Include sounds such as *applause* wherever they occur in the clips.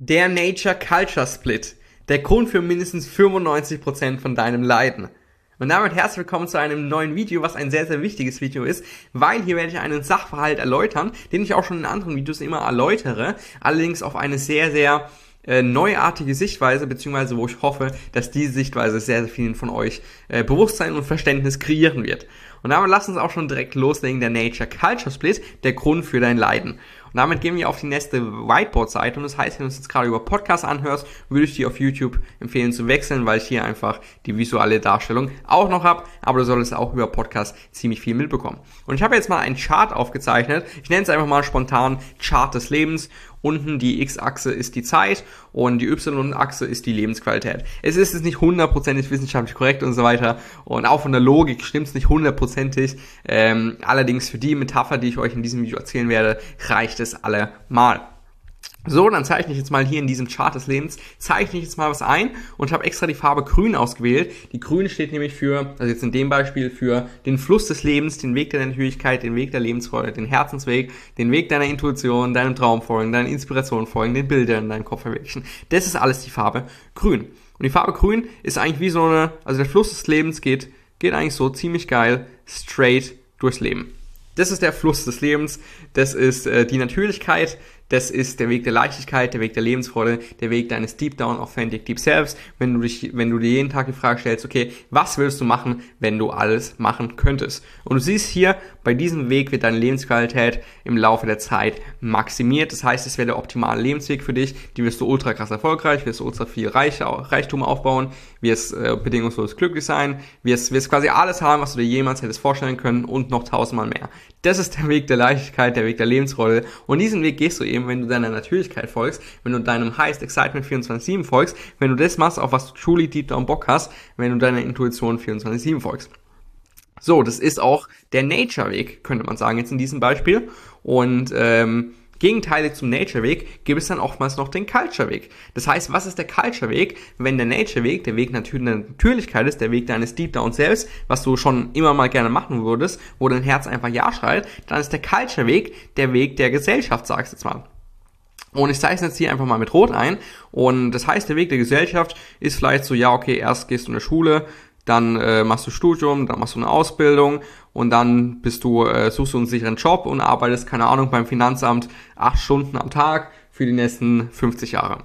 Der Nature Culture Split. Der Grund für mindestens 95% von deinem Leiden. Und damit herzlich willkommen zu einem neuen Video, was ein sehr, sehr wichtiges Video ist, weil hier werde ich einen Sachverhalt erläutern, den ich auch schon in anderen Videos immer erläutere, allerdings auf eine sehr, sehr äh, neuartige Sichtweise, beziehungsweise wo ich hoffe, dass diese Sichtweise sehr, sehr vielen von euch äh, Bewusstsein und Verständnis kreieren wird. Und damit lass uns auch schon direkt loslegen, der Nature Culture Split, der Grund für dein Leiden. Und damit gehen wir auf die nächste Whiteboard-Seite. Und das heißt, wenn du es jetzt gerade über Podcast anhörst, würde ich dir auf YouTube empfehlen zu wechseln, weil ich hier einfach die visuelle Darstellung auch noch habe. Aber du solltest auch über Podcast ziemlich viel mitbekommen. Und ich habe jetzt mal einen Chart aufgezeichnet. Ich nenne es einfach mal spontan Chart des Lebens. Unten die X-Achse ist die Zeit und die Y-Achse ist die Lebensqualität. Es ist jetzt nicht hundertprozentig wissenschaftlich korrekt und so weiter. Und auch von der Logik stimmt es nicht hundertprozentig. Ähm, allerdings für die Metapher, die ich euch in diesem Video erzählen werde, reicht es allemal. So, dann zeichne ich jetzt mal hier in diesem Chart des Lebens, zeichne ich jetzt mal was ein und habe extra die Farbe grün ausgewählt. Die grün steht nämlich für, also jetzt in dem Beispiel, für den Fluss des Lebens, den Weg der Natürlichkeit, den Weg der Lebensfreude, den Herzensweg, den Weg deiner Intuition, deinem Traum folgen, deiner Inspiration folgen, den Bildern in deinem Kopf verwirklichen. Das ist alles die Farbe grün. Und die Farbe grün ist eigentlich wie so eine, also der Fluss des Lebens geht, geht eigentlich so ziemlich geil straight durchs Leben. Das ist der Fluss des Lebens, das ist äh, die Natürlichkeit, das ist der Weg der Leichtigkeit, der Weg der Lebensfreude, der Weg deines Deep Down Authentic Deep Selves, wenn du dich, wenn du dir jeden Tag die Frage stellst, okay, was würdest du machen, wenn du alles machen könntest? Und du siehst hier, bei diesem Weg wird deine Lebensqualität im Laufe der Zeit maximiert. Das heißt, es wäre der optimale Lebensweg für dich. Die wirst du ultra krass erfolgreich, wirst du ultra viel Reich, Reichtum aufbauen, wirst äh, bedingungslos glücklich sein, wirst, wirst quasi alles haben, was du dir jemals hättest vorstellen können und noch tausendmal mehr. Das ist der Weg der Leichtigkeit, der Weg der Lebensfreude. Und diesen Weg gehst du eben eben, wenn du deiner Natürlichkeit folgst, wenn du deinem Highest Excitement 24-7 folgst, wenn du das machst, auf was du truly deep down Bock hast, wenn du deiner Intuition 24-7 folgst. So, das ist auch der Nature-Weg, könnte man sagen, jetzt in diesem Beispiel. Und ähm, gegenteilig zum Nature-Weg gibt es dann oftmals noch den Culture-Weg. Das heißt, was ist der Culture-Weg? Wenn der Nature-Weg der Weg der Natürlichkeit ist, der Weg deines Deep Down selbst, was du schon immer mal gerne machen würdest, wo dein Herz einfach Ja schreit, dann ist der Culture-Weg der Weg der Gesellschaft, sagst du jetzt mal. Und ich zeichne jetzt hier einfach mal mit Rot ein. Und das heißt, der Weg der Gesellschaft ist vielleicht so, ja, okay, erst gehst du in eine Schule, dann äh, machst du Studium, dann machst du eine Ausbildung und dann bist du, äh, suchst du einen sicheren Job und arbeitest, keine Ahnung, beim Finanzamt acht Stunden am Tag für die nächsten 50 Jahre.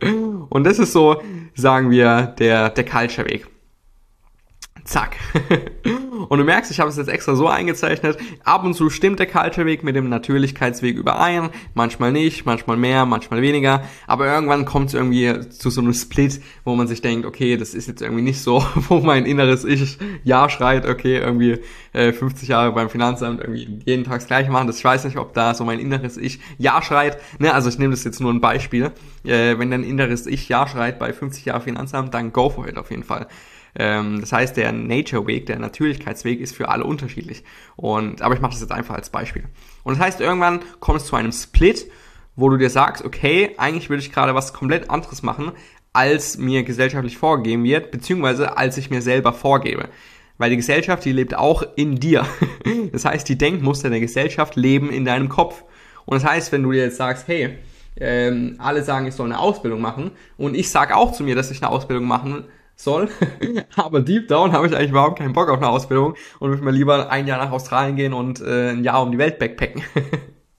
*laughs* und das ist so, sagen wir, der, der Culture-Weg. Zack. *laughs* und du merkst, ich habe es jetzt extra so eingezeichnet. Ab und zu stimmt der Culture-Weg mit dem Natürlichkeitsweg überein. Manchmal nicht, manchmal mehr, manchmal weniger. Aber irgendwann kommt es irgendwie zu so einem Split, wo man sich denkt, okay, das ist jetzt irgendwie nicht so, *laughs* wo mein inneres Ich Ja schreit, okay, irgendwie äh, 50 Jahre beim Finanzamt irgendwie jeden Tag das gleiche machen. Das ich weiß nicht, ob da so mein inneres Ich Ja schreit. Ne, also ich nehme das jetzt nur ein Beispiel. Äh, wenn dein inneres Ich Ja schreit bei 50 Jahren Finanzamt, dann go for it auf jeden Fall. Ähm, das heißt, der Nature-Weg, der Natürlichkeitsweg ist für alle unterschiedlich. Und, aber ich mache das jetzt einfach als Beispiel. Und das heißt, irgendwann kommt es zu einem Split, wo du dir sagst, okay, eigentlich würde ich gerade was komplett anderes machen, als mir gesellschaftlich vorgegeben wird, beziehungsweise als ich mir selber vorgebe. Weil die Gesellschaft, die lebt auch in dir. *laughs* Das heißt, die Denkmuster der Gesellschaft leben in deinem Kopf. Und das heißt, wenn du dir jetzt sagst, hey, ähm, alle sagen, ich soll eine Ausbildung machen und ich sage auch zu mir, dass ich eine Ausbildung machen soll. *laughs* Aber deep down habe ich eigentlich überhaupt keinen Bock auf eine Ausbildung und würde mir lieber ein Jahr nach Australien gehen und äh, ein Jahr um die Welt backpacken.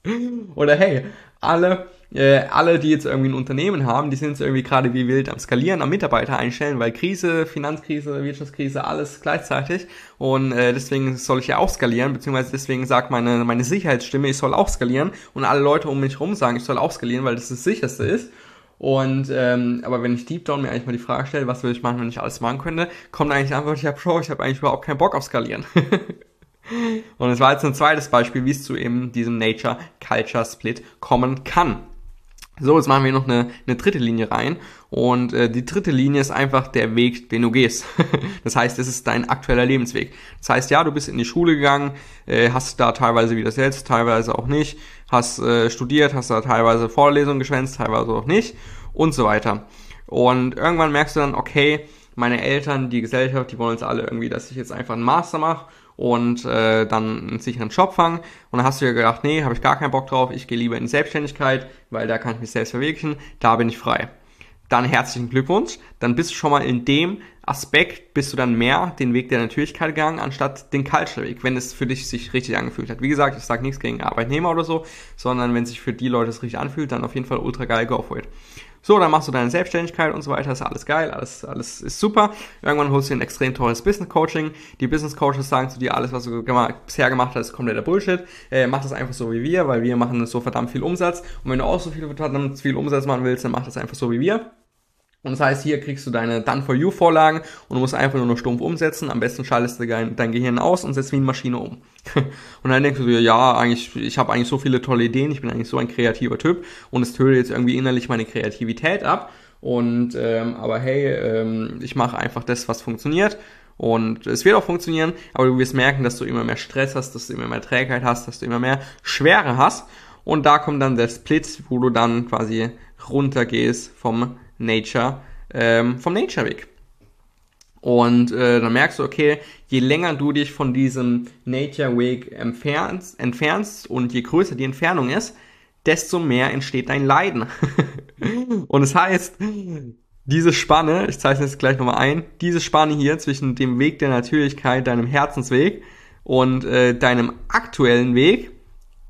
*laughs* Oder hey, alle, äh, alle, die jetzt irgendwie ein Unternehmen haben, die sind jetzt irgendwie gerade wie wild am Skalieren, am Mitarbeiter einstellen, weil Krise, Finanzkrise, Wirtschaftskrise, alles gleichzeitig. Und äh, deswegen soll ich ja auch skalieren, beziehungsweise deswegen sagt meine, meine Sicherheitsstimme, ich soll auch skalieren. Und alle Leute um mich herum sagen, ich soll auch skalieren, weil das das sicherste ist. Und ähm, aber wenn ich Deep Down mir eigentlich mal die Frage stelle, was würde ich machen, wenn ich alles machen könnte, kommt eigentlich die Antwort, ja Pro, ich habe eigentlich überhaupt keinen Bock auf Skalieren. *laughs* Und es war jetzt ein zweites Beispiel, wie es zu eben diesem Nature Culture Split kommen kann. So, jetzt machen wir noch eine, eine dritte Linie rein. Und äh, die dritte Linie ist einfach der Weg, den du gehst. *laughs* das heißt, es ist dein aktueller Lebensweg. Das heißt, ja, du bist in die Schule gegangen, äh, hast da teilweise wieder selbst, teilweise auch nicht, hast äh, studiert, hast da teilweise Vorlesungen geschwänzt, teilweise auch nicht und so weiter. Und irgendwann merkst du dann, okay, meine Eltern, die Gesellschaft, die wollen uns alle irgendwie, dass ich jetzt einfach einen Master mache und äh, dann einen sicheren Job fangen. Und dann hast du ja gedacht, nee, habe ich gar keinen Bock drauf, ich gehe lieber in Selbstständigkeit, weil da kann ich mich selbst verwirklichen, da bin ich frei. Dann herzlichen Glückwunsch, dann bist du schon mal in dem Aspekt, bist du dann mehr den Weg der Natürlichkeit gegangen, anstatt den Culture-Weg, wenn es für dich sich richtig angefühlt hat. Wie gesagt, ich sage nichts gegen Arbeitnehmer oder so, sondern wenn sich für die Leute es richtig anfühlt, dann auf jeden Fall ultra geil, go for it. So, dann machst du deine Selbstständigkeit und so weiter, ist alles geil, alles, alles ist super. Irgendwann holst du dir ein extrem teures Business Coaching. Die Business Coaches sagen zu dir, alles, was du bisher gemacht hast, ist kompletter Bullshit. Äh, mach das einfach so wie wir, weil wir machen so verdammt viel Umsatz. Und wenn du auch so viel, verdammt viel Umsatz machen willst, dann mach das einfach so wie wir. Und das heißt, hier kriegst du deine Done-for-You-Vorlagen und du musst einfach nur noch stumpf umsetzen. Am besten schaltest du dein, Gehirn aus und setzt wie eine Maschine um. *laughs* und dann denkst du dir, ja, eigentlich, ich habe eigentlich so viele tolle Ideen, ich bin eigentlich so ein kreativer Typ und es tötet jetzt irgendwie innerlich meine Kreativität ab. Und ähm, aber hey, ähm, ich mache einfach das, was funktioniert. Und es wird auch funktionieren, aber du wirst merken, dass du immer mehr Stress hast, dass du immer mehr Trägheit hast, dass du immer mehr Schwere hast. Und da kommt dann der Split, wo du dann quasi runtergehst vom Nature, ähm, vom Nature Weg. Und äh, dann merkst du, okay, je länger du dich von diesem Nature Weg entfernst, entfernst und je größer die Entfernung ist, desto mehr entsteht dein Leiden. *laughs* und es das heißt, diese Spanne, ich zeichne es gleich nochmal ein, diese Spanne hier zwischen dem Weg der Natürlichkeit, deinem Herzensweg und äh, deinem aktuellen Weg,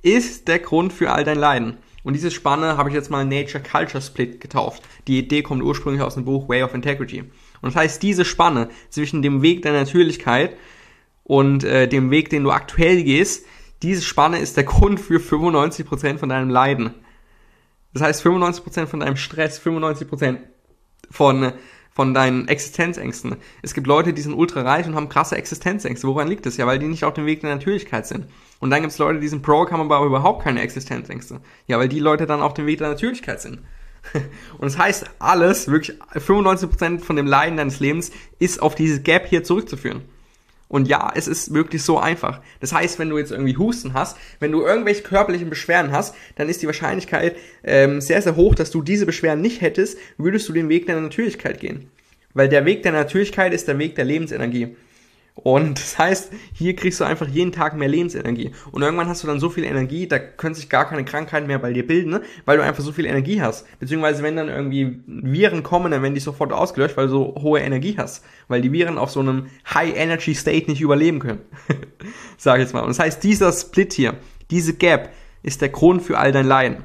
ist der Grund für all dein Leiden. Und diese Spanne habe ich jetzt mal Nature Culture Split getauft. Die Idee kommt ursprünglich aus dem Buch Way of Integrity. Und das heißt, diese Spanne zwischen dem Weg der Natürlichkeit und äh, dem Weg, den du aktuell gehst, diese Spanne ist der *laughs* Grund für 95% von deinem Leiden. Das heißt, 95% von deinem Stress, 95% von, von deinen Existenzängsten. Es gibt Leute, die sind ultra reich und haben krasse Existenzängste. Woran liegt das? Ja, weil die nicht auf dem Weg der Natürlichkeit sind. Und dann gibt es Leute, die sind Pro, haben aber überhaupt keine Existenzängste. Ja, weil die Leute dann auf dem Weg der Natürlichkeit sind. *laughs* Und das heißt, alles, wirklich 95% von dem Leiden deines Lebens ist auf diese Gap hier zurückzuführen. Und ja, es ist wirklich so einfach. Das heißt, wenn du jetzt irgendwie Husten hast, wenn du irgendwelche körperlichen Beschwerden hast, dann ist die Wahrscheinlichkeit ähm, sehr, sehr hoch, dass du diese Beschwerden nicht hättest, würdest du den Weg der Natürlichkeit gehen. Weil der Weg der Natürlichkeit ist der Weg der Lebensenergie. Und das heißt, hier kriegst du einfach jeden Tag mehr Lebensenergie. Und irgendwann hast du dann so viel Energie, da können sich gar keine Krankheiten mehr bei dir bilden, ne? weil du einfach so viel Energie hast. Beziehungsweise wenn dann irgendwie Viren kommen, dann werden die sofort ausgelöscht, weil du so hohe Energie hast. Weil die Viren auf so einem High-Energy-State nicht überleben können. *laughs* Sag ich jetzt mal. Und das heißt, dieser Split hier, diese Gap, ist der Grund für all dein Leiden.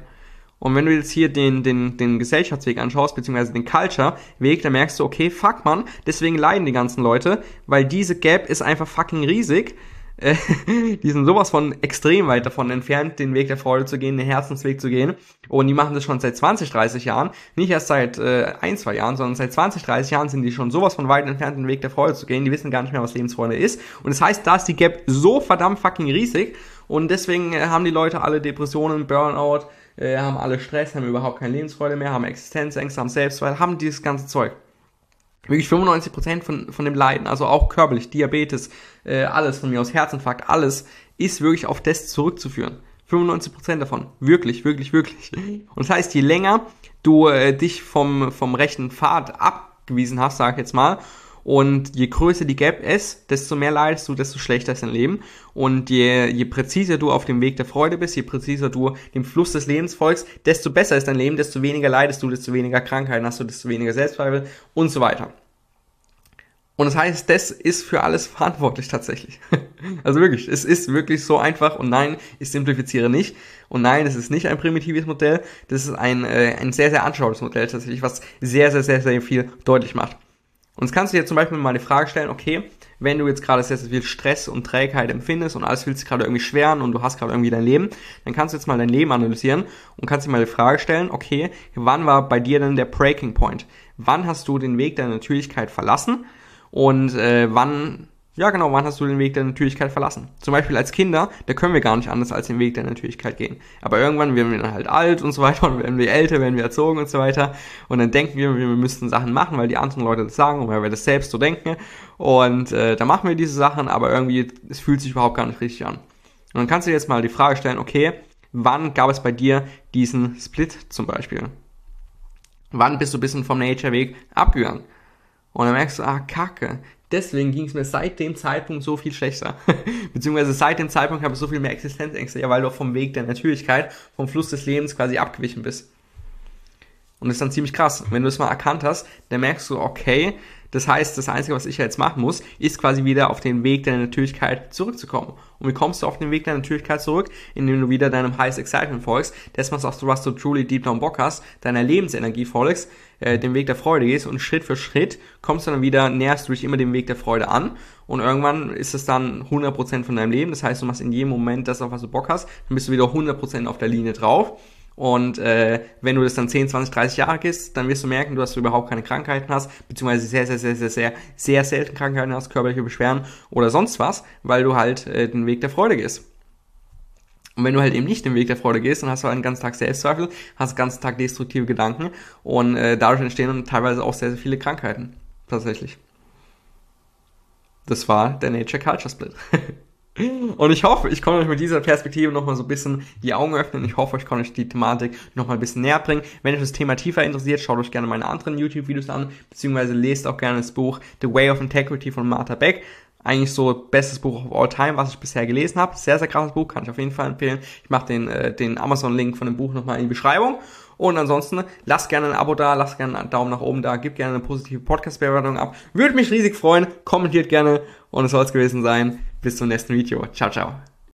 Und wenn du jetzt hier den, den, den Gesellschaftsweg anschaust, beziehungsweise den Culture-Weg, dann merkst du, okay, fuck man, deswegen leiden die ganzen Leute, weil diese Gap ist einfach fucking riesig. *laughs* Die sind sowas von extrem weit davon entfernt, den Weg der Freude zu gehen, den Herzensweg zu gehen. Und die machen das schon seit 20, 30 Jahren. Nicht erst seit äh, ein, zwei Jahren, sondern seit 20, 30 Jahren sind die schon sowas von weit entfernt, den Weg der Freude zu gehen. Die wissen gar nicht mehr, was Lebensfreude ist. Und das heißt, da ist die Gap so verdammt fucking riesig. Und deswegen äh, haben die Leute alle Depressionen, Burnout, äh, haben alle Stress, haben überhaupt keine Lebensfreude mehr, haben Existenzängste, haben Selbstzweifel, haben dieses ganze Zeug. Wirklich 95% von, von dem Leiden, also auch körperlich, Diabetes, äh, alles von mir aus, Herzinfarkt, alles ist wirklich auf das zurückzuführen. 95% davon. Wirklich, wirklich, wirklich. Und das heißt, je länger du äh, dich vom, vom rechten Pfad abgewiesen hast, sag ich jetzt mal, und je größer die Gap ist, desto mehr leidest du, desto schlechter ist dein Leben. Und je, je präziser du auf dem Weg der Freude bist, je präziser du dem Fluss des Lebens folgst, desto besser ist dein Leben, desto weniger leidest du, desto weniger Krankheiten hast du, desto weniger Selbstzweifel und so weiter. Und das heißt, das ist für alles verantwortlich tatsächlich. *laughs* Also wirklich, es ist wirklich so einfach und nein, ich simplifiziere nicht. Und nein, es ist nicht ein primitives Modell, das ist ein, äh, ein sehr, sehr anschauliches Modell tatsächlich, was sehr, sehr, sehr, sehr viel deutlich macht. Und jetzt kannst du dir zum Beispiel mal die Frage stellen, okay, wenn du jetzt gerade sehr, sehr viel Stress und Trägheit empfindest und alles fühlt sich gerade irgendwie schwer an und du hast gerade irgendwie dein Leben, dann kannst du jetzt mal dein Leben analysieren und kannst dir mal die Frage stellen, okay, wann war bei dir denn der Breaking Point? Wann hast du den Weg der Natürlichkeit verlassen und äh, wann ja, genau, wann hast du den Weg der Natürlichkeit verlassen? Zum Beispiel als Kinder, da können wir gar nicht anders als den Weg der Natürlichkeit gehen. Aber irgendwann werden wir dann halt alt und so weiter *laughs* und werden wir älter, werden wir erzogen und so weiter. Und dann denken wir, wir müssten Sachen machen, weil die anderen Leute das sagen und weil wir das selbst so denken. Und äh, dann machen wir diese Sachen, aber irgendwie, es fühlt sich überhaupt gar nicht richtig an. Und dann kannst du dir jetzt mal die Frage stellen, okay, wann gab es bei dir diesen Split zum Beispiel? Wann bist du ein bisschen vom Nature-Weg abgegangen? Und dann merkst du, ah, kacke, deswegen ging es mir seit dem Zeitpunkt so viel schlechter. *laughs* Beziehungsweise seit dem Zeitpunkt habe ich so viel mehr Existenzängste, ja, weil du vom Weg der Natürlichkeit, vom Fluss des Lebens quasi abgewichen bist. Und das ist dann ziemlich krass. Wenn du es mal erkannt hast, dann merkst du, okay, das heißt, das Einzige, was ich jetzt machen muss, ist quasi wieder auf den Weg der Natürlichkeit zurückzukommen. Und wie kommst du auf den Weg der Natürlichkeit zurück? Indem du wieder deinem Highest Excitement folgst, das, was du, was du truly deep down Bock hast, deiner Lebensenergie folgst, äh, dem Weg der Freude gehst und Schritt für Schritt kommst du dann wieder, näherst du dich immer dem Weg der Freude an und irgendwann ist es dann 100% von deinem Leben. Das heißt, du machst in jedem Moment das, auf was du Bock hast, dann bist du wieder 100% auf der Linie drauf und äh, wenn du das dann 10, 20, 30 Jahre gehst, dann wirst du merken, dass du überhaupt keine Krankheiten hast, beziehungsweise sehr, sehr, sehr, sehr, sehr, sehr selten Krankheiten hast, körperliche Beschwerden oder sonst was, weil du halt äh, den Weg der Freude gehst. Und wenn du halt eben nicht den Weg der Freude gehst, dann hast du halt den ganzen Tag Selbstzweifel, hast den ganzen Tag destruktive Gedanken und äh, dadurch entstehen dann teilweise auch sehr, sehr viele Krankheiten. Tatsächlich. Das war der Nature Culture Split. *laughs* Und ich hoffe, ich konnte euch mit dieser Perspektive nochmal so ein bisschen die Augen öffnen. Ich hoffe, ich konnte euch die Thematik nochmal ein bisschen näher bringen. Wenn euch das Thema tiefer interessiert, schaut euch gerne meine anderen YouTube-Videos an, beziehungsweise lest auch gerne das Buch The Way of Integrity von Martha Beck. Eigentlich so bestes Buch of all time, was ich bisher gelesen habe. Sehr, sehr krasses Buch, kann ich auf jeden Fall empfehlen. Ich mache den, äh, den Amazon-Link von dem Buch nochmal in die Beschreibung. Und ansonsten lasst gerne ein Abo da, lasst gerne einen Daumen nach oben da, gebt gerne eine positive Podcast-Bewertung ab. Würde mich riesig freuen. Kommentiert gerne. Und es soll es gewesen sein. Bis zum nächsten Video. Ciao, ciao.